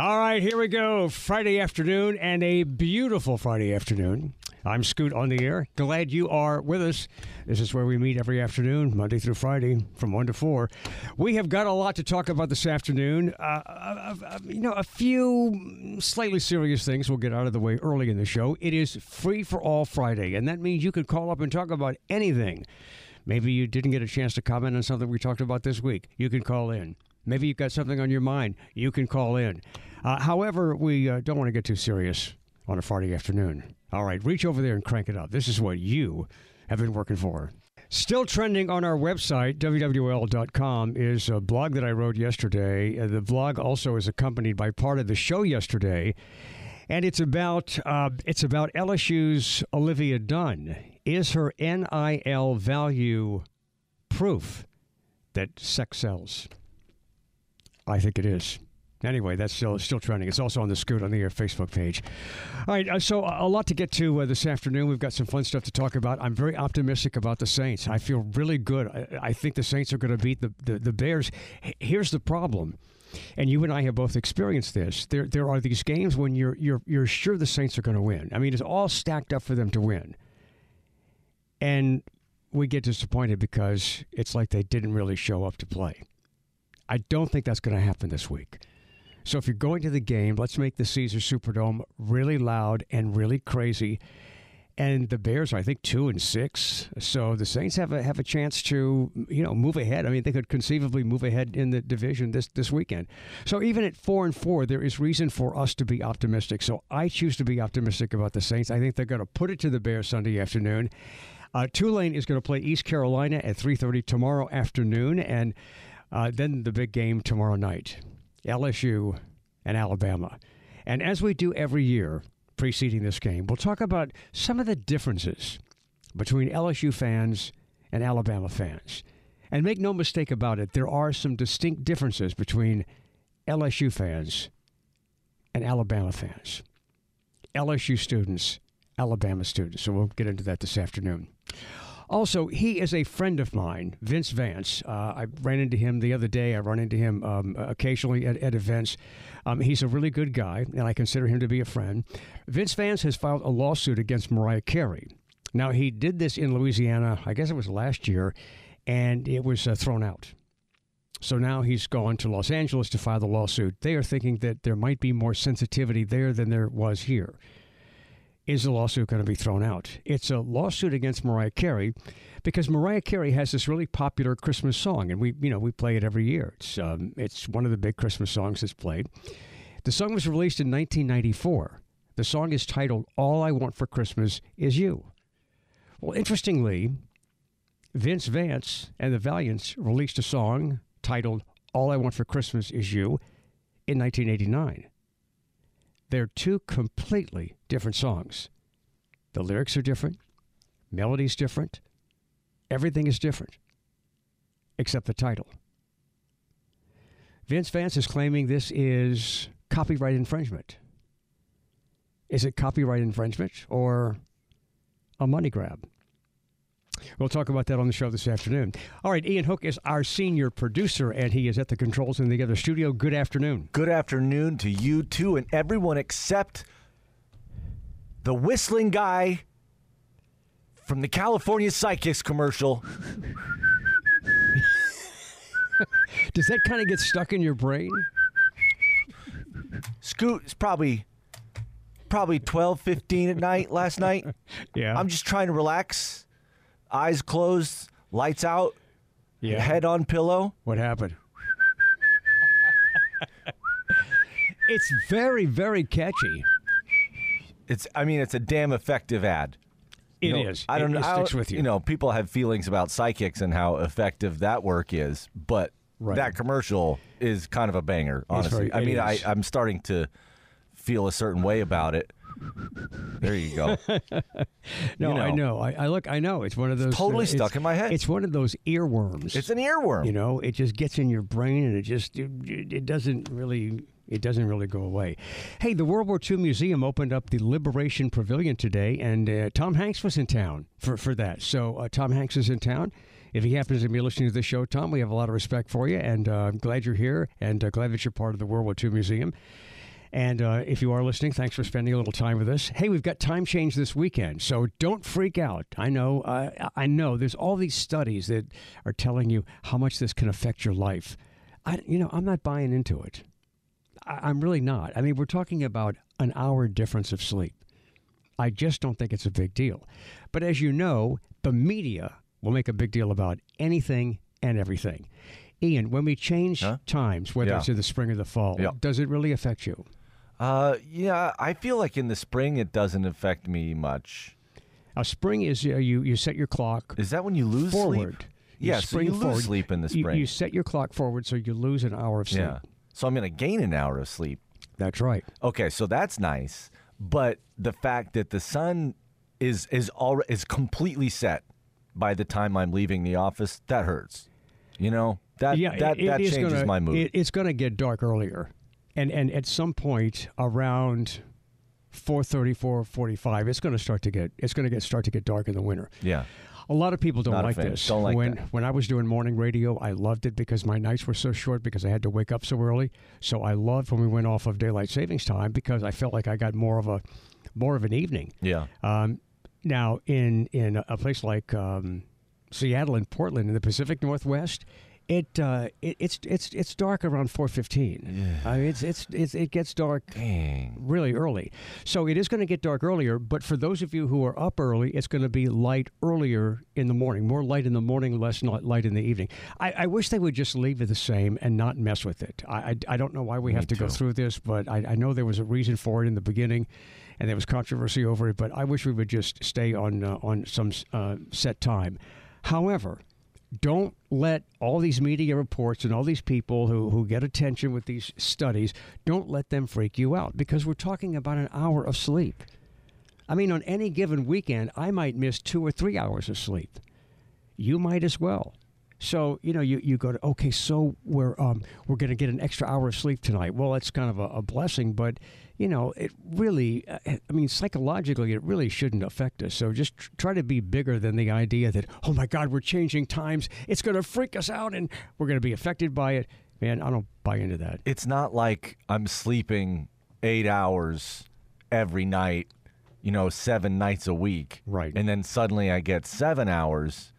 All right, here we go. Friday afternoon and a beautiful Friday afternoon. I'm Scoot on the air. Glad you are with us. This is where we meet every afternoon, Monday through Friday, from 1 to 4. We have got a lot to talk about this afternoon. Uh, uh, uh, you know, a few slightly serious things we'll get out of the way early in the show. It is free for all Friday, and that means you can call up and talk about anything. Maybe you didn't get a chance to comment on something we talked about this week. You can call in. Maybe you've got something on your mind. You can call in. Uh, however, we uh, don't want to get too serious on a Friday afternoon. All right, reach over there and crank it up. This is what you have been working for. Still trending on our website, WWL.com, is a blog that I wrote yesterday. Uh, the blog also is accompanied by part of the show yesterday. And it's about uh, it's about LSU's Olivia Dunne. Is her NIL value proof that sex sells? I think it is. Anyway, that's still still trending. It's also on the Scoot on the Air Facebook page. All right, uh, so a lot to get to uh, this afternoon. We've got some fun stuff to talk about. I'm very optimistic about the Saints. I feel really good. I, I think the Saints are going to beat the, the, the Bears. Here's the problem, and you and I have both experienced this. There there are these games when you're you're you're sure the Saints are going to win. I mean, it's all stacked up for them to win, and we get disappointed because it's like they didn't really show up to play. I don't think that's going to happen this week. So if you're going to the game, let's make the Caesar Superdome really loud and really crazy. And the Bears are, I think, two and six. So the Saints have a have a chance to, you know, move ahead. I mean, they could conceivably move ahead in the division this this weekend. So even at four and four, there is reason for us to be optimistic. So I choose to be optimistic about the Saints. I think they're going to put it to the Bears Sunday afternoon. Uh, Tulane is going to play East Carolina at 3:30 tomorrow afternoon, and uh, then the big game tomorrow night. LSU, and Alabama. And as we do every year preceding this game, we'll talk about some of the differences between LSU fans and Alabama fans. And make no mistake about it, there are some distinct differences between LSU fans and Alabama fans. LSU students, Alabama students. So we'll get into that this afternoon. Also, he is a friend of mine, Vince Vance. Uh, I ran into him the other day. I run into him um, occasionally at, at events. Um, he's a really good guy, and I consider him to be a friend. Vince Vance has filed a lawsuit against Mariah Carey. Now, he did this in Louisiana, I guess it was last year, and it was uh, thrown out. So now he's gone to Los Angeles to file the lawsuit. They are thinking that there might be more sensitivity there than there was here is the lawsuit going to be thrown out? It's a lawsuit against Mariah Carey because Mariah Carey has this really popular Christmas song, and we, you know, we play it every year. It's um, it's one of the big Christmas songs that's played. The song was released in 1994. The song is titled "All I Want for Christmas Is You." Well, interestingly, Vince Vance and the Valiants released a song titled "All I Want for Christmas Is You" in 1989. They're two completely different songs. The lyrics are different, melody's different, everything is different, except the title. Vince Vance is claiming this is copyright infringement. Is it copyright infringement or a money grab? We'll talk about that on the show this afternoon. All right, Ian Hook is our senior producer, and he is at the controls in the other studio. Good afternoon. Good afternoon to you too, and everyone except the whistling guy from the California Psychics commercial. Does that kind of get stuck in your brain? Scoot is probably probably 12, 15 at night last night. Yeah. I'm just trying to relax eyes closed, lights out, yeah. head on pillow. What happened? it's very, very catchy. It's. I mean, it's a damn effective ad. It you know, is. I don't it, know. It sticks with you. You know, people have feelings about psychics and how effective that work is, but Right. that commercial is kind of a banger. Honestly, very- I it mean, I, I'm starting to feel a certain way about it. There you go. no, you I know. know. I, I look. I know. It's one of those. totally uh, stuck in my head. It's one of those earworms. It's an earworm. you know, it just gets in your brain, and it just it, it doesn't really. It doesn't really go away. Hey, the World War II Museum opened up the Liberation Pavilion today, and uh, Tom Hanks was in town for, for that. So uh, Tom Hanks is in town. If he happens to be listening to the show, Tom, we have a lot of respect for you, and uh, I'm glad you're here, and uh, glad that you're part of the World War II Museum. And uh, if you are listening, thanks for spending a little time with us. Hey, we've got time change this weekend, so don't freak out. I know, uh, I know. There's all these studies that are telling you how much this can affect your life. I, you know, I'm not buying into it. I, I'm really not. I mean, we're talking about an hour difference of sleep. I just don't think it's a big deal. But as you know, the media will make a big deal about anything and everything. Ian, when we change Huh? times, whether Yeah. it's in the spring or the fall, Yeah. does it really affect you? Uh, yeah, I feel like in the spring it doesn't affect me much. A spring is uh, you you set your clock Is that when you lose forward. sleep? You Yeah, so spring you lose sleep in the spring. You, set your clock forward so you lose an hour of sleep. Yeah. So I'm going to gain an hour of sleep. That's right. Okay, so that's nice. But the fact that the sun is is all is completely set by the time I'm leaving the office, that hurts. You know? That yeah, that it- it that is changes gonna, my mood. It, it's going to get dark earlier, and and at some point around 4:30, 4:45, it's going to start to get it's going to get start to get dark in the winter. yeah. A lot of people don't Not like this. Don't like when that. when I was doing morning radio, I loved it because my nights were so short because I had to wake up so early. So I loved when we went off of daylight savings time because I felt like I got more of a more of an evening. Yeah. Um, now, in in a place like um, Seattle and Portland in the Pacific Northwest, it, uh, it it's it's it's dark around four fifteen. I mean, it's, it's it's it gets dark Dang. really early. So it is going to get dark earlier. But for those of you who are up early, it's going to be light earlier in the morning. More light in the morning, less light in the evening. I, I wish they would just leave it the same and not mess with it. I I, I don't know why we Me have to go through this, but I, I know there was a reason for it in the beginning, and there was controversy over it. But I wish we would just stay on uh, on some uh, set time. However, don't let all these media reports and all these people who, who get attention with these studies, don't let them freak you out because we're talking about an hour of sleep. I mean, on any given weekend, I might miss two or three hours of sleep. You might as well. So you know, you, you go to okay, so we're um, we're going to get an extra hour of sleep tonight. Well, that's kind of a, a blessing, but you know, it really, uh, I mean, psychologically, it really shouldn't affect us. So just tr- try to be bigger than the idea that oh my God, we're changing times. It's going to freak us out, and we're going to be affected by it. Man, I don't buy into that. It's not like I'm sleeping 8 hours every night, you know, 7 nights a week. Right. And then suddenly I get 7 hours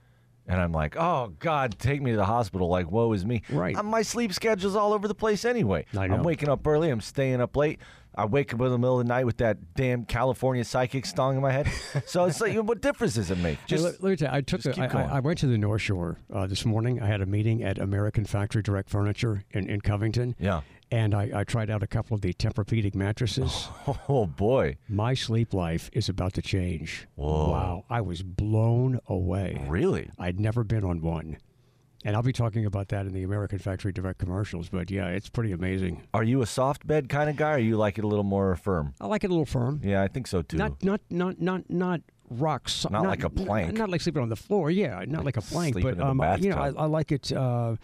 and I'm like, "Oh god, take me to the hospital." Like, woe is me. Right. Uh, my sleep schedule's all over the place anyway. I know. I'm waking up early, I'm staying up late. I wake up in the middle of the night with that damn California psychic song in my head. so it's like, what difference does it make? Hey, Just let, let me tell you, I took a, I. I, went to the North Shore uh, this morning. I had a meeting at American Factory Direct Furniture in, in Covington. yeah. And I, I tried out a couple of the Tempur-Pedic mattresses. Oh boy. My sleep life is about to change. Whoa. Wow. I was blown away. Really? I'd never been on one. And I'll be talking about that in the American Factory Direct commercials. But yeah, it's pretty amazing. Are you a soft bed kind of guy or you like it a little more firm? I like it a little firm. Yeah, I think so too. Not not not not not rock so- Not like a plank. Not like sleeping on the floor. Yeah, not like a plank. But um, you know, I. I like it. Uh,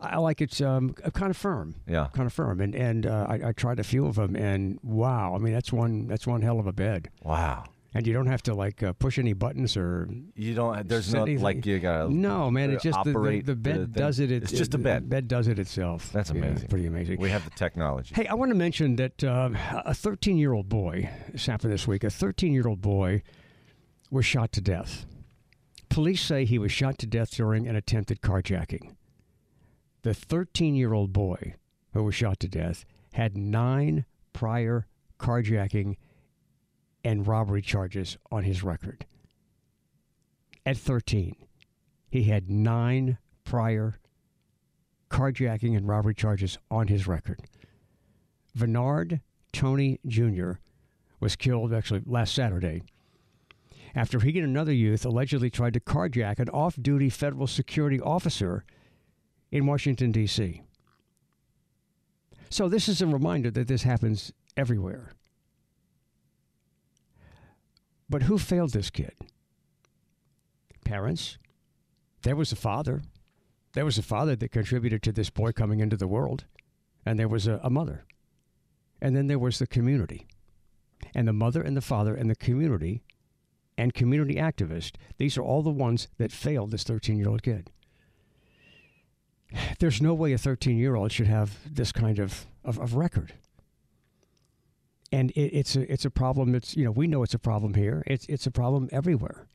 I like it um, kind of firm. Yeah. kind of firm. And and uh, I, I tried a few of them, and wow, I mean that's one that's one hell of a bed. Wow. And you don't have to like uh, push any buttons or You don't. There's no anything- like you gotta. no, man. It's uh, just the, the, the the bed thing. does it. It's just a the bed. bed does it itself. That's Yeah, amazing. pretty amazing. We have the technology. Hey, I want to mention that uh, a 13 year old boy, this happened this week, a 13 year old boy was shot to death. Police say he was shot to death during an attempted carjacking. The 13 year old boy who was shot to death had nine prior carjacking and robbery charges on his record. At 13, he had nine prior carjacking and robbery charges on his record. Bernard Tony Jr. was killed actually last Saturday after he and another youth allegedly tried to carjack an off duty federal security officer in Washington, D.C. So, this is a reminder that this happens everywhere. But who failed this kid? Parents. There was a father. There was a father that contributed to this boy coming into the world, and there was a, a mother. And then there was the community. And the mother and the father and the community and community activists, these are all the ones that failed this 13 year old kid. There's no way a 13 year old should have this kind of, of, of record. And it, it's a it's a problem. It's you know we know it's a problem here. It's it's a problem everywhere.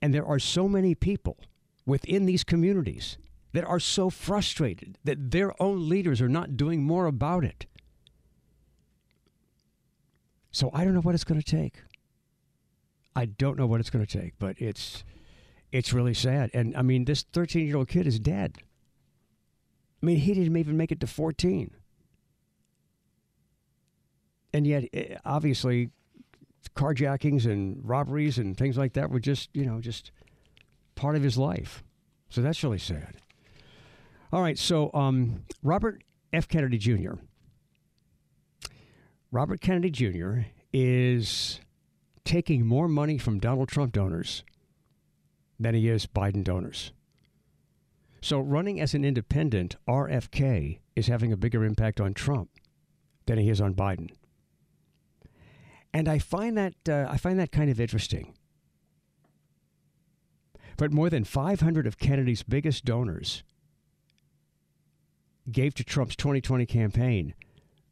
And there are so many people within these communities that are so frustrated that their own leaders are not doing more about it. So I don't know what it's going to take. I don't know what it's going to take, but it's it's really sad. And I mean, this 13 year old kid is dead. I mean, he didn't even make it to 14. And yet, eh, obviously, carjackings and robberies and things like that were just, you know, just part of his life. So that's really sad. All right, so um, Robert F. Kennedy Jr. Robert Kennedy Jr. is taking more money from Donald Trump donors than he is Biden donors. So, running as an independent, RFK is having a bigger impact on Trump than he is on Biden. And I find that uh, I find that kind of interesting. But more than 500 of Kennedy's biggest donors gave to Trump's 2020 campaign,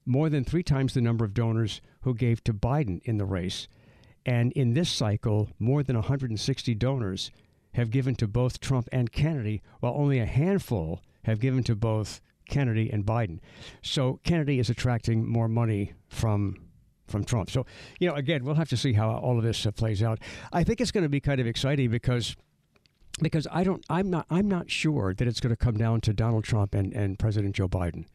more than three times the number of donors who gave to Biden in the race. And in this cycle, more than 160 donors have given to both Trump and Kennedy, while only a handful have given to both Kennedy and Biden. So Kennedy is attracting more money from from Trump. So, you know, again, we'll have to see how all of this uh, plays out. I think it's going to be kind of exciting because because I don't I'm not I'm not sure that it's going to come down to Donald Trump and, and President Joe Biden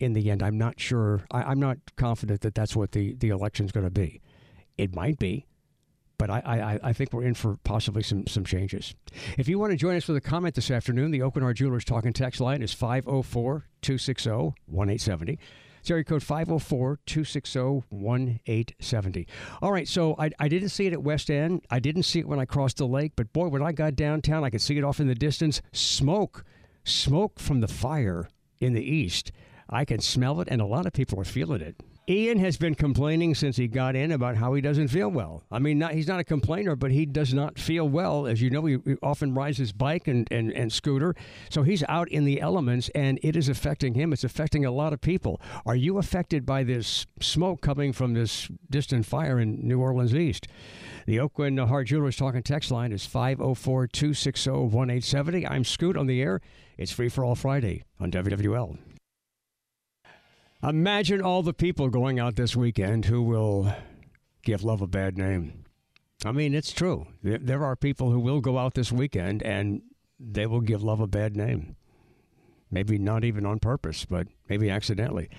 in the end. I'm not sure I, am not confident that that's what the, the election's going to be. It might be, but I, I, I think we're in for possibly some, some changes. If you want to join us with a comment this afternoon, the Hart Jewelers Talking Text line is 504 260 1870. It's area code 504 260 1870. All right, so I, I didn't see it at West End. I didn't see it when I crossed the lake, but boy, when I got downtown, I could see it off in the distance. Smoke, smoke from the fire in the east. I can smell it, and a lot of people are feeling it. Ian has been complaining since he got in about how he doesn't feel well. I mean, not, he's not a complainer, but he does not feel well. As you know, he, he often rides his bike and, and, and scooter. So he's out in the elements, and it is affecting him. It's affecting a lot of people. Are you affected by this smoke coming from this distant fire in New Orleans East? The Aucoin Hart Jewelers Talking text line is 504 260 1870. I'm Scoot on the air. It's Free for All Friday on WWL. Imagine all the people going out this weekend who will give love a bad name. I mean, it's true. There are people who will go out this weekend and they will give love a bad name. Maybe not even on purpose, but maybe accidentally.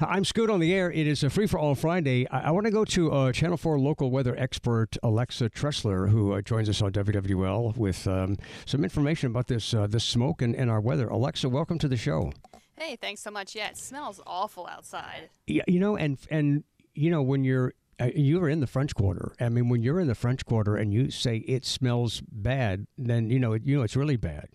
I'm Scoot on the air. It is a free for all Friday. I, I want to go to uh, Channel 4 local weather expert Alexa Trischler, who uh, joins us on WWL with um, some information about this uh, this smoke and, and our weather. Alexa, welcome to the show. Hey, thanks so much. Yeah, it smells awful outside. Yeah, you know, and and you know when you're uh, you are in the French Quarter. I mean, when you're in the French Quarter and you say it smells bad, then you know you know it's really bad.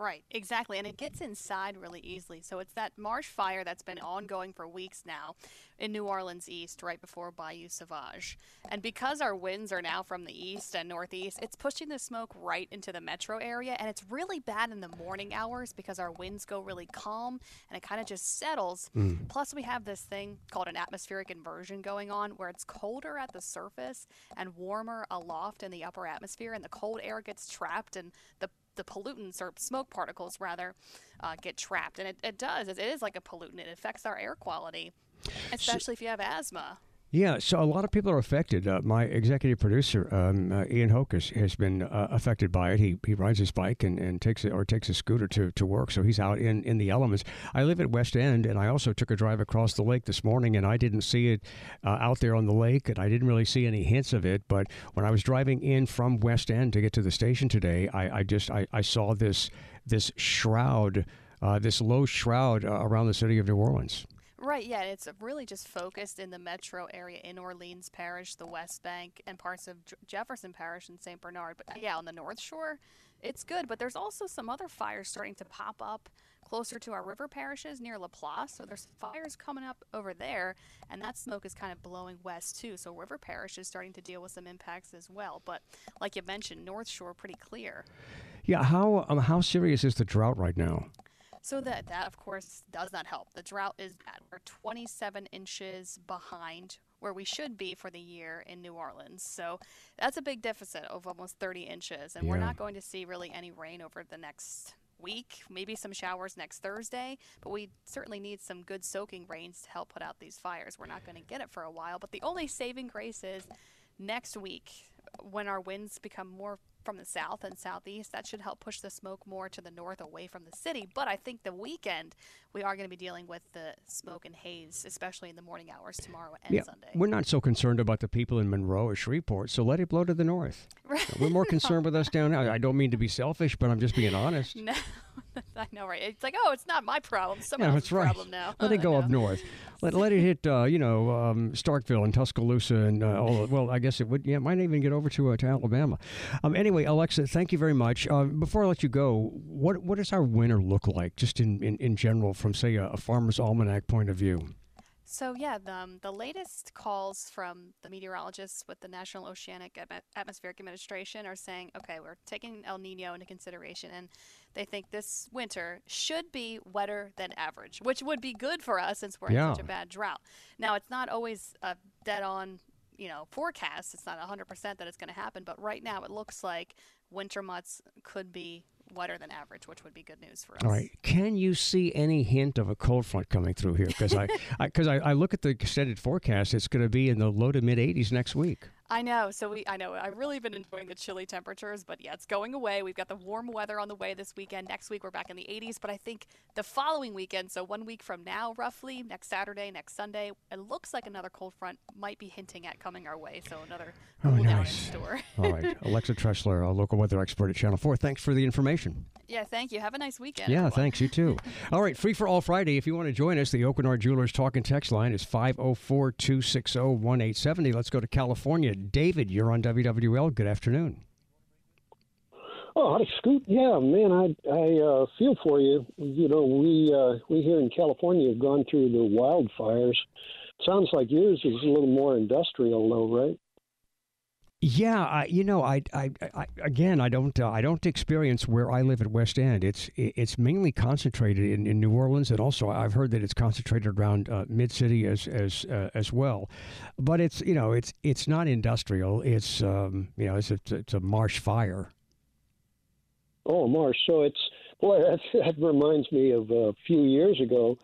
Right, exactly. And it gets inside really easily. So it's that marsh fire that's been ongoing for weeks now in New Orleans East, right before Bayou Sauvage. And because our winds are now from the east and northeast, it's pushing the smoke right into the metro area. And it's really bad in the morning hours because our winds go really calm and it kind of just settles. Mm. Plus, we have this thing called an atmospheric inversion going on where it's colder at the surface and warmer aloft in the upper atmosphere. And the cold air gets trapped and the the pollutants or smoke particles rather uh, get trapped, and it, it does. It is like a pollutant. It affects our air quality, especially so, if you have asthma. Yeah, so a lot of people are affected. Uh, my executive producer, um, uh, Ian Hokus, has been uh, affected by it. He, he rides his bike and, and takes it or takes a scooter to, to work, so he's out in, in the elements. I live at West End, and I also took a drive across the lake this morning, and I didn't see it uh, out there on the lake, and I didn't really see any hints of it. But when I was driving in from West End to get to the station today, I, I just I, I saw this this shroud, uh, this low shroud uh, around the city of New Orleans. Right, yeah, it's really just focused in the metro area in Orleans Parish, the West Bank, and parts of Jefferson Parish and St. Bernard. But yeah, on the North Shore, it's good. But there's also some other fires starting to pop up closer to our river parishes near Laplace. So there's fires coming up over there, and that smoke is kind of blowing west too. So River Parish is starting to deal with some impacts as well. But like you mentioned, North Shore pretty clear. Yeah, how um, how serious is the drought right now? So that that of course does not help. The drought is bad. We're 27 inches behind where we should be for the year in New Orleans. So that's a big deficit of almost 30 inches, and we're not going to see really any rain over the next week. Maybe some showers next Thursday, but we certainly need some good soaking rains to help put out these fires. We're not going to get it for a while, but the only saving grace is next week when our winds become more from the south and southeast that should help push the smoke more to the north away from the city but i think the weekend we are going to be dealing with the smoke and haze especially in the morning hours tomorrow and Yeah, sunday we're not so concerned about the people in Monroe or Shreveport, so let it blow to the north. Right. We're more concerned with us down there. I don't mean to be selfish, but I'm just being honest. no i know right it's like oh it's not my problem someone Yeah, else's right. problem now Let it go up north. Let, let it hit, uh, you know, um, Starkville and Tuscaloosa and uh, all. Of, well, I guess it would. Yeah, it might even get over to uh, to Alabama. Um, anyway, Alexa, thank you very much. Uh, before I let you go, what what does our winter look like, just in, in, in general, from say a, a farmer's almanac point of view? So yeah, the, um, the latest calls from the meteorologists with the National Oceanic Atmo- Atmospheric Administration are saying, okay, we're taking El Nino into consideration, and they think this winter should be wetter than average, which would be good for us since we're Yeah. in such a bad drought. Now, it's not always a dead-on, you know, forecast. It's not 100% that it's going to happen, but right now it looks like winter months could be wetter than average, which would be good news for us. All right. Can you see any hint of a cold front coming through here? Because I, because I, I, look at the extended forecast, it's going to be in the low to mid 80s next week. I know. So we, I know. I've really been enjoying the chilly temperatures, but yeah, it's going away. We've got the warm weather on the way this weekend. Next week we're back in the 80s, but I think the following weekend, so one week from now, roughly next Saturday, next Sunday, it looks like another cold front might be hinting at coming our way. So another Oh, cool in nice. store. All right. Alexa Trischler, a local weather expert at Channel 4. Thanks for the information. Yeah, thank you. Have a nice weekend. Yeah, everyone. thanks. You too. All right, free for all Friday. If you want to join us, the Aucoin Hart Jewelers Talk and Text line is 504 260 1870. Let's go to California. David, you're on WWL. Good afternoon. Oh, howdy, Scoot. Yeah, man, I I uh, feel for you. You know, we uh, we here in California have gone through the wildfires. Sounds like yours is a little more industrial, though, right? Yeah, I, you know, I, I, I again, I don't, uh, I don't experience where I live at West End. It's, it's mainly concentrated in, in New Orleans, and also I've heard that it's concentrated around uh, Mid City as, as, uh, as well. But it's, you know, it's, it's not industrial. It's, um, you know, it's a, it's a marsh fire. Oh, Marsh. So it's boy, that, that reminds me of a few years ago,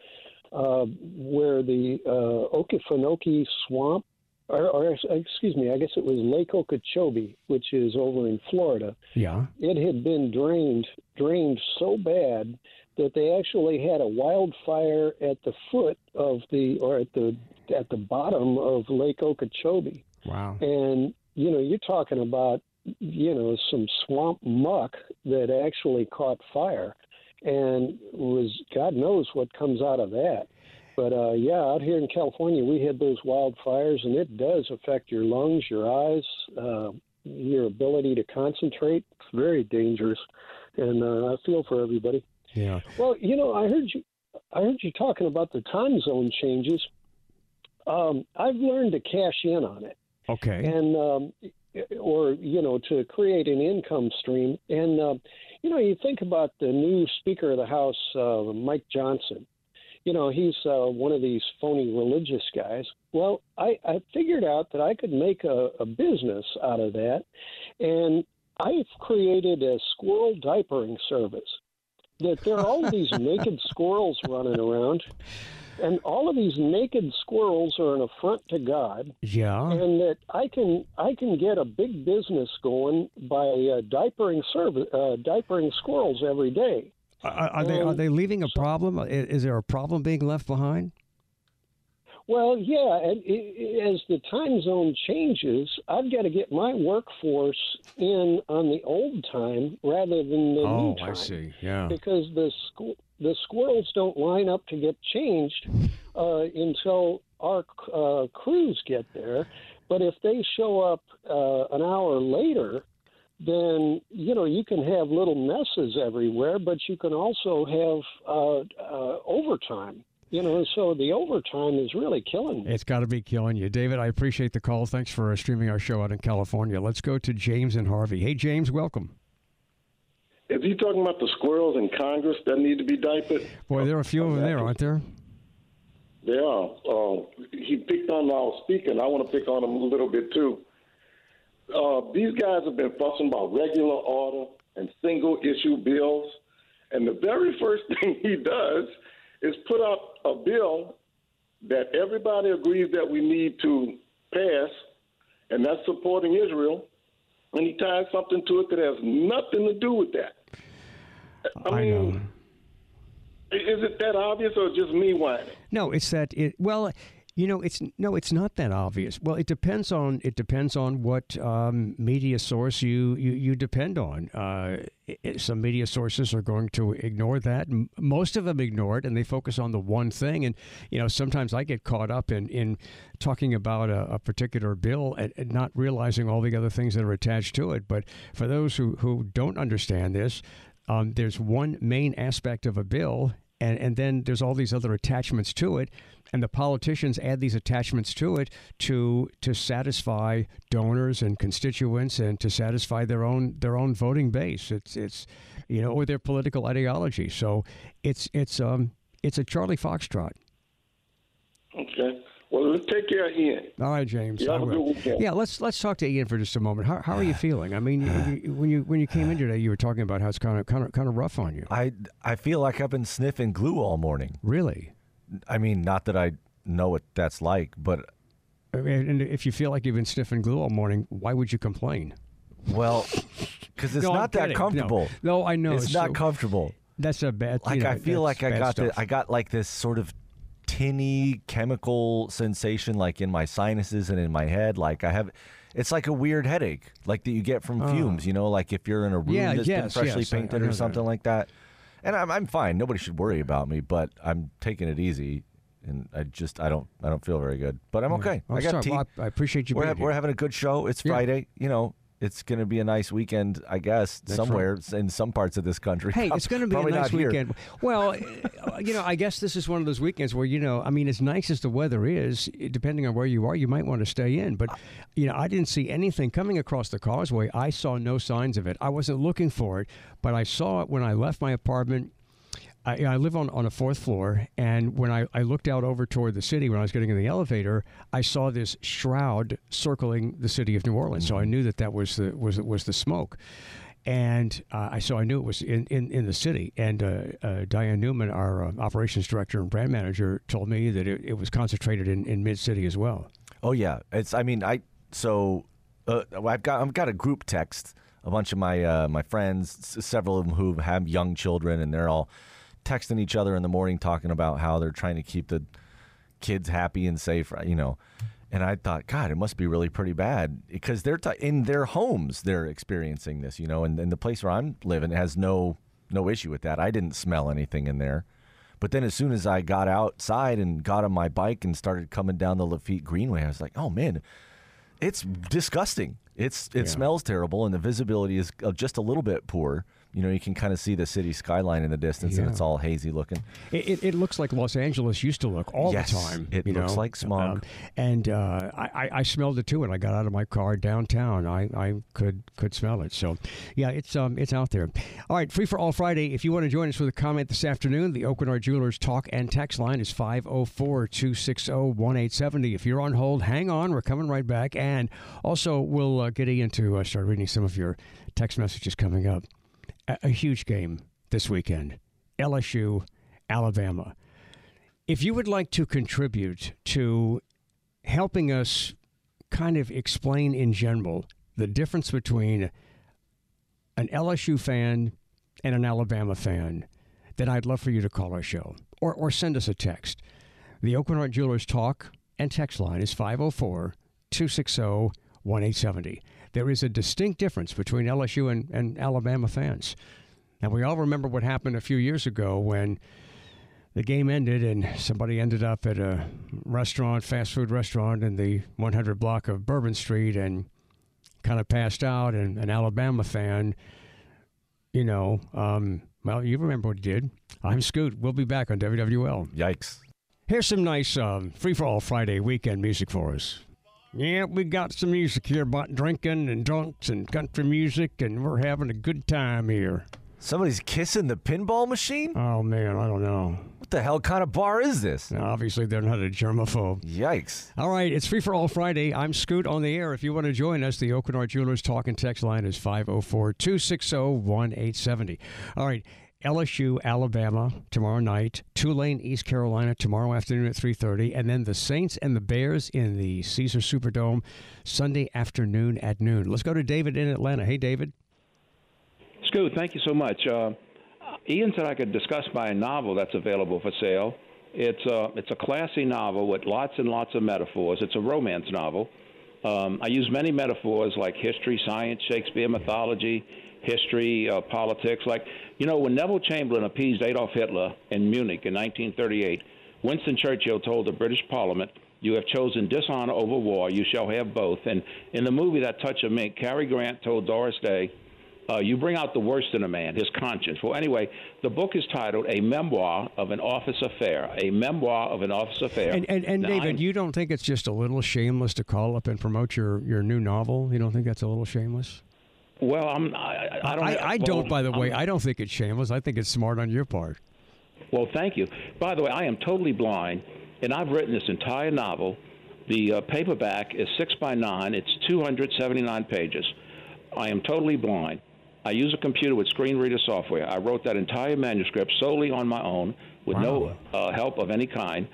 uh, where the uh, Okefenokee Swamp, or, or excuse me, I guess it was Lake Okeechobee, which is over in Florida. Yeah. it had been drained drained so bad that they actually had a wildfire at the foot of the or at the at the bottom of Lake Okeechobee. Wow. And you know, you're talking about you know some swamp muck that actually caught fire and was God knows what comes out of that. But uh, yeah, out here in California, we had those wildfires, and it does affect your lungs, your eyes, uh, your ability to concentrate. It's very dangerous, and uh, I feel for everybody. Yeah. Well, you know, I heard you. I heard you talking about the time zone changes. Um, I've learned to cash in on it, Okay. and um, or you know, to create an income stream. And uh, you know, you think about the new Speaker of the House, uh, Mike Johnson. You know, he's uh, one of these phony religious guys. Well, I, I figured out that I could make a, a business out of that, and I've created a squirrel diapering service. That there are all these naked squirrels running around, and all of these naked squirrels are an affront to God yeah. and that I can I can get a big business going by uh, diapering service uh, diapering squirrels every day. Are, are they are they leaving a problem? Is there a problem being left behind? Well, yeah, and as the time zone changes, I've got to get my workforce in on the old time rather than the Oh, new time. I see. Yeah. because the squ- the squirrels don't line up to get changed uh, until our uh, crews get there. But if they show up uh, an hour later, then you know you can have little messes everywhere, but you can also have uh, uh, overtime. You know, so the overtime is really killing me. It's got to be killing you. David, I appreciate the call. Thanks for uh, streaming our show out in California. Let's go to James and Harvey. Hey, James, welcome. Is he talking about the squirrels in Congress that need to be diapered? Boy, there are a few of them there, aren't there? They are. Uh, he picked on our speaker, and I want to pick on him a little bit too. Uh, these guys have been fussing about regular order and single issue bills, and the very first thing he does is put up a bill that everybody agrees that we need to pass, and that's supporting Israel, and he ties something to it that has nothing to do with that. I, I mean, know. is it that obvious or just me whining? No, it's that it. Well, you know, it's no, it's not that obvious. Well, it depends on it depends on what um, media source you you, you depend on. Uh, i- some media sources are going to ignore that. Most of them ignore it, and they focus on the one thing. And you know, sometimes I get caught up in in talking about a, a particular bill and, and not realizing all the other things that are attached to it. But for those who who don't understand this, um, there's one main aspect of a bill, and, and then there's all these other attachments to it, and the politicians add these attachments to it to to satisfy donors and constituents and to satisfy their own their own voting base. It's it's you know or their political ideology. So it's it's um it's a Charlie Foxtrot. Okay. Well, let's take care of Ian. All right, James. You I have a good. Yeah, let's let's talk to Ian for just a moment. How, how are you feeling? I mean, when you when you came in today, you were talking about how it's kind of kind of kind of rough on you. I I feel like I've been sniffing glue all morning. Really? I mean, not that I know what that's like, but I mean, And if you feel like you've been sniffing glue all morning, why would you complain? well, because it's No, not that kidding. No. comfortable. No, I know. It's not So- comfortable. That's a bad. you Like know, I feel like I got the. I got like this sort of tinny chemical sensation like in my sinuses and in my head. Like I have, it's like a weird headache, like that you get from Oh. fumes. You know, like if you're in a room Yeah, that's been freshly yes, I- I painted or that. something like that. And I'm I'm fine. Nobody should worry about me, but I'm taking it easy. And I just I don't I don't feel very good, but I'm okay. I'm I got sorry. tea. Well, I, I appreciate you we're, being hav- we're having a good show. It's Yeah. Friday. You know, it's going to be a nice weekend, I guess, That's somewhere in some parts of this country. Hey, it's going to be a nice here. weekend. Well, uh, you know, I guess this is one of those weekends where you know, I mean, as nice as the weather is, depending on where you are, you might want to stay in. But you know, I didn't see anything coming across the causeway. I saw no signs of it. I wasn't looking for it, but I saw it when I left my apartment. I, I live on, on a fourth floor, and when I, I looked out over toward the city when I was getting in the elevator, I saw this shroud circling the city of New Orleans. So I knew that that was the was was the smoke, and uh, I so I knew it was in, in, in the city. And uh, uh, Diane Newman, our uh, operations director and brand manager, told me that it, it was concentrated in, in mid city as well. Oh yeah, it's. I mean, I so uh, I've got I've got a group text. A bunch of my uh, my friends, s- several of them who have young children, and they're all texting each other in the morning, talking about how they're trying to keep the kids happy and safe. You know, and I thought, God, it must be really pretty bad because they're t- in their homes. They're experiencing this, you know, and, and the place where I'm living has no no issue with that. I didn't smell anything in there. But then as soon as I got outside and got on my bike and started coming down the Lafitte Greenway, I was like, oh man, it's disgusting. It's it Yeah. smells terrible and the visibility is uh, just a little bit poor. You know, you can kind of see the city skyline in the distance and it's all hazy looking. It, it, it looks like Los Angeles used to look all Yes, the time. it looks know? like smog. Um, and uh, I, I- smelled it too when I got out of my car downtown. I, I could could smell it. So, yeah, it's um it's out there. All right, free for all Friday. If you want to join us with a comment this afternoon, the Aucoin Hart Jewelers talk and text line is 504-260-1870. If you're on hold, hang on. We're coming right back. And also, we'll uh, get into uh, start reading some of your text messages coming up. A, huge game this weekend. LSU, Alabama. If you would like to contribute to helping us kind of explain in general the difference between an LSU fan and an Alabama fan, then I'd love for you to call our show or, or send us a text. The Aucoin Hart Jewelers talk and text line is 504 260 1870. There is a distinct difference between LSU and, and Alabama fans. And we all remember what happened a few years ago when the game ended and somebody ended up at a restaurant, fast food restaurant in the 100 block of Bourbon Street and kind of passed out. And an Alabama fan, you know, um, well, you remember what he did. I'm Scoot. We'll be back on WWL. Yikes. Here's some nice um, free for all Friday weekend music for us. Yeah, we got some music here about drinking and drunks and country music, and we're having a good time here. Somebody's kissing the pinball machine? Oh man, I don't know. What the hell kind of bar is this? Now, obviously, they're not a germaphobe. Yikes. All right, it's free for all Friday. I'm Scoot on the air. If you want to join us, the Aucoin Hart Jewelers talk and text line is 504 260 1870. All right. LSU, Alabama tomorrow night. Tulane, East Carolina tomorrow afternoon at 3:30, and then the Saints and the Bears in the Caesar Superdome Sunday afternoon at noon. Let's go to David in Atlanta. Hey, David. Scoot, thank you so much. Uh, Ian said I could discuss my novel that's available for sale. It's a, it's a classy novel with lots and lots of metaphors. It's a romance novel. Um, I use many metaphors like history, science, Shakespeare, mythology, history, uh, politics. Like, you know, when Neville Chamberlain appeased Adolf Hitler in Munich in 1938, Winston Churchill told the British Parliament, You have chosen dishonor over war. You shall have both. And in the movie That Touch of Mink, Cary Grant told Doris Day, uh, you bring out the worst in a man, his conscience. Well, anyway, the book is titled A Memoir of an Office Affair. A Memoir of an Office Affair. And, and, and Now, David, I'm- you don't think it's just a little shameless to call up and promote your, your new novel? You don't think that's a little shameless? Well, I'm. I, I- don't. I, I don't, by the way. I'm- I don't think it's shameless. I think it's smart on your part. Well, thank you. By the way, I am totally blind, and I've written this entire novel. The uh, paperback is six by nine. It's 279 pages. I am totally blind. I use a computer with screen reader software. I wrote that entire manuscript solely on my own with no uh, help of any kind,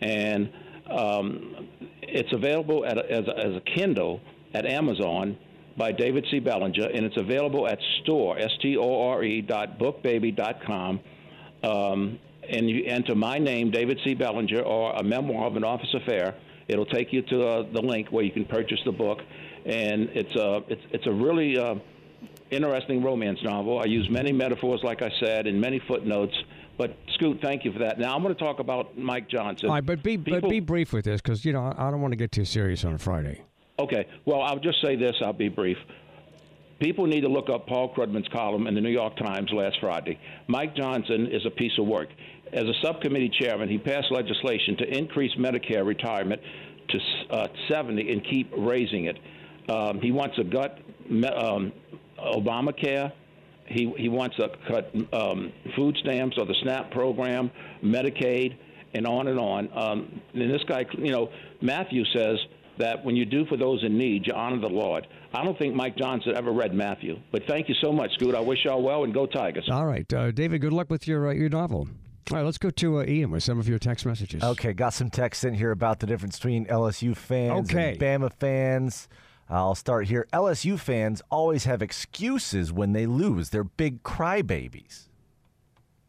and um, it's available at a, as, a, as a Kindle at Amazon by David C. Bellinger, and it's available at store s t o r e dot bookbaby dot com. Um, and you enter my name, David C. Bellinger, or a memoir of an office affair. It'll take you to uh, the link where you can purchase the book, and it's a it's it's a really uh, interesting romance novel. I use many metaphors, like I said, and many footnotes. But Scoot, thank you for that. Now I'm going to talk about Mike Johnson. All right, but be but be brief with this because you know I don't want to get too serious on Friday. Okay. Well, I'll just say this. I'll be brief. People need to look up Paul Krugman's column in the New York Times last Friday. Mike Johnson is a piece of work. As a subcommittee chairman, he passed legislation to increase Medicare retirement to uh, 70 and keep raising it. Um, he wants to gut um, Obamacare. He, he wants to cut um, food stamps or the SNAP program, Medicaid, and on and on. Um, and this guy, you know, Matthew says that when you do for those in need, you honor the Lord. I don't think Mike Johnson ever read Matthew. But thank you so much, Scoot. I wish y'all well and go Tigers. All right, uh, David. Good luck with your uh, your novel. All right, let's go to uh, Ian with some of your text messages. Okay, got some texts in here about the difference between LSU fans Okay. and Bama fans. I'll start here. LSU fans always have excuses when they lose. They're big crybabies.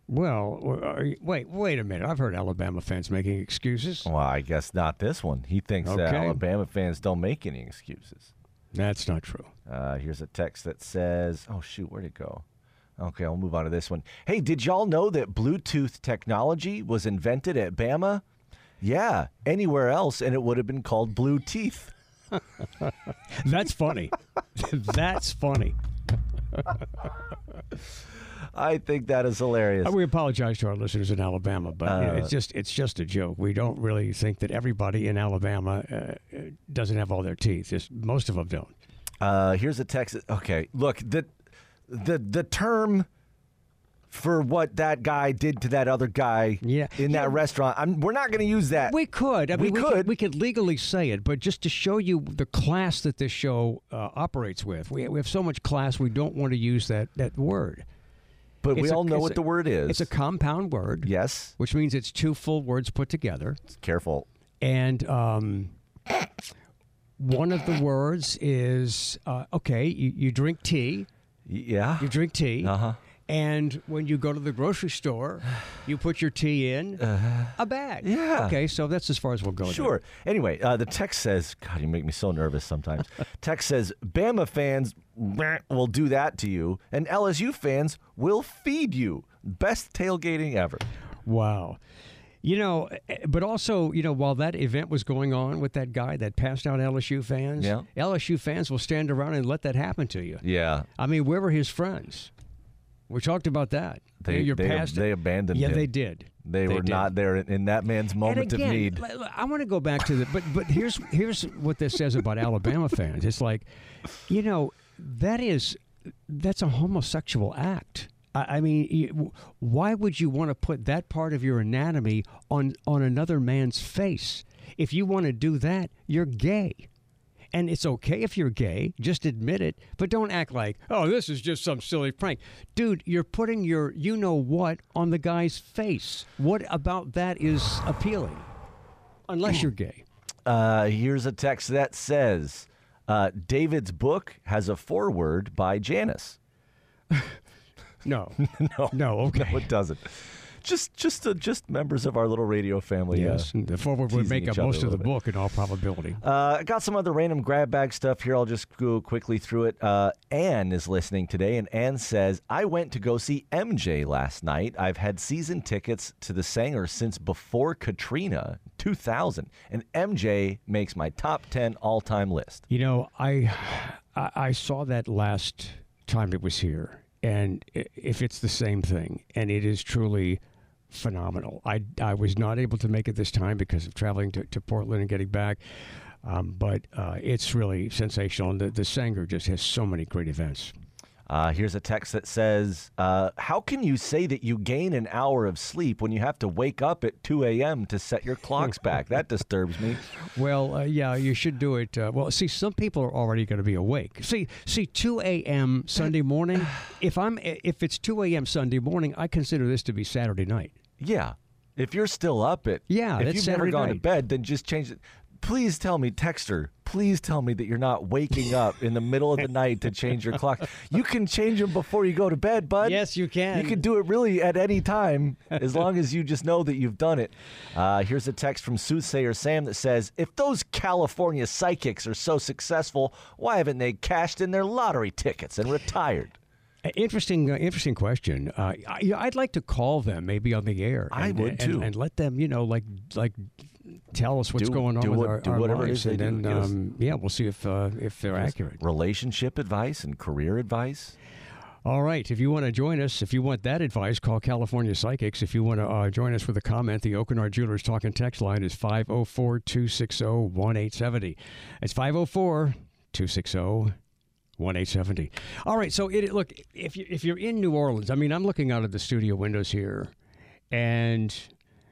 Well, are you- wait, wait a minute. I've heard Alabama fans making excuses. Well, I guess not this one. He thinks that Alabama fans don't make any excuses. That's not true. Uh, here's a text that says, "Oh shoot, where'd it go?" Okay, I'll move on to this one. Hey, did y'all know that Bluetooth technology was invented at Bama? Yeah, anywhere else, and it would have been called Blue Teeth. That's funny. That's funny. I think that is hilarious. We apologize to our listeners in Alabama, but Uh, it's just it's just a joke. We don't really think that everybody in Alabama uh, doesn't have all their teeth. Just most of them don't. Uh, here's a text. Okay, look the the the term for what that guy did to that other guy Yeah. in that restaurant. I'm, we're not going to use that. We could. I We mean, we, could. could. We could legally say it, but just to show you the class that this show uh, operates with, we, we have so much class. We don't want to use that that word. But we a- all know what a- the word is. It's a compound word. yes. Which means it's two full words put together. Careful. And um, one of the words is uh, okay, you, you drink tea. Yeah. You drink tea. Uh huh. And when you go to the grocery store, you put your tea in a bag. Yeah. Okay, so that's as far as we'll go. there. Sure. Anyway, uh, the text says, God, you make me so nervous sometimes. text says, Bama fans will do that to you, and LSU fans will feed you. Best tailgating ever. Wow. You know, eh, but also, you know, while that event was going on with that guy that passed out LSU fans, Yeah. LSU fans will stand around and let that happen to you. Yeah. I mean, where were his friends? We talked about that. They, Your they, past, they abandoned him. yeah, him. they did. They, were did. not there in, in that man's moment and again, of need. I want to go back to the but but here's here's what this says about Alabama fans. It's like, you know, that is that's a homosexual act. I, I mean, why would you want to put that part of your anatomy on on another man's face? If you want to do that, you're gay. And it's okay if you're gay, just admit it, but don't act like, oh, this is just some silly prank. Dude, you're putting your you know what on the guy's face. What about that is appealing? Unless you're gay. Uh, here's a text that says uh, David's book has a foreword by Janice. No. no, No, okay. no, it doesn't. Just, just, uh, just members of our little radio family. uh, Yes, and the forward would make up most of the little book in all probability. Uh, I got some other random grab bag stuff here. I'll just go quickly through it. Uh, Anne is listening today, and Anne says, I went to go see MJ last night. I've had season tickets to the Saenger since before Katrina, 2000, and MJ makes my top 10 all time list. You know, I, I I saw that last time it was here, and if it's the same thing, and it is truly phenomenal. I I was not able to make it this time because of traveling to, to Portland and getting back, um, but uh, it's really sensational. And the the Saenger just has so many great events. Uh, here's a text that says, uh, How can you say that you gain an hour of sleep when you have to wake up at 2 a.m. to set your clocks back? That disturbs me. Well, uh, yeah, you should do it. Uh, well, see, some people are already going to be awake. See, see, 2 a.m. Sunday morning. If I'm, if it's 2 a.m. Sunday morning, I consider this to be Saturday night. Yeah. If you're still up at Yeah, if you've never gone to bed, then just change it. Please tell me, Texter, please tell me that you're not waking up in the middle of the night to change your clock. You can change them before you go to bed, bud. Yes, you can. You can do it really at any time as long as you just know that you've done it. Uh, here's a text from Soothsayer Sam that says, If those California psychics are so successful, why haven't they cashed in their lottery tickets and retired? Interesting, uh, interesting question. Uh, I, I'd like to call them maybe on the air. I and, would, too. and let them, you know, like like tell us what's Do- going on do with what- our, do our whatever lives, is they and then um, yeah, we'll see if uh, if they're accurate. Relationship advice and career advice? All right. If you want to join us, if you want that advice, call California Psychics. If you want to uh, join us with a comment, the Aucoin Hart Jewelers Talking Text line is 504 260 1870. It's 504 260 1870. All right. So, it, look, if, you, if you're in New Orleans, I mean, I'm looking out of the studio windows here, and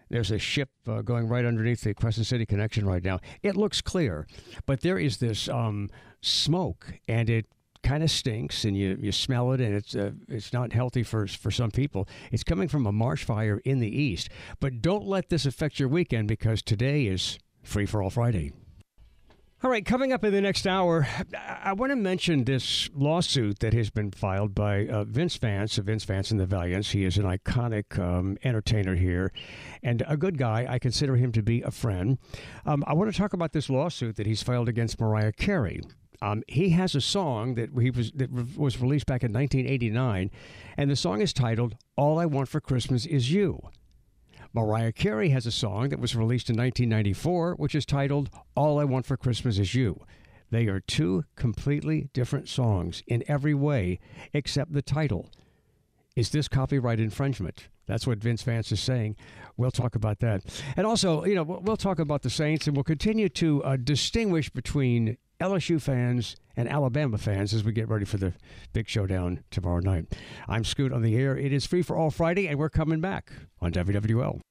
there's a ship uh, going right underneath the Crescent City connection right now. It looks clear, but there is this um, smoke, and it kind of stinks, and you, you smell it, and it's uh, it's not healthy for for some people. It's coming from a marsh fire in the east. But don't let this affect your weekend because today is Free for All Friday. All right, coming up in the next hour, I want to mention this lawsuit that has been filed by uh, Vince Vance of Vince Vance and the Valiants. He is an iconic um, entertainer here and a good guy. I consider him to be a friend. Um, I want to talk about this lawsuit that he's filed against Mariah Carey. Um, he has a song that he was that was released back in 1989, and the song is titled "All I Want for Christmas Is You." Mariah Carey has a song that was released in 1994, which is titled All I Want for Christmas Is You. They are two completely different songs in every way except the title. Is this copyright infringement? That's what Vince Vance is saying. We'll talk about that. And also, you know, we'll talk about the Saints and we'll continue to uh, distinguish between LSU fans and Alabama fans as we get ready for the big showdown tomorrow night. I'm Scoot on the air. It is Free for All Friday, and we're coming back on WWL.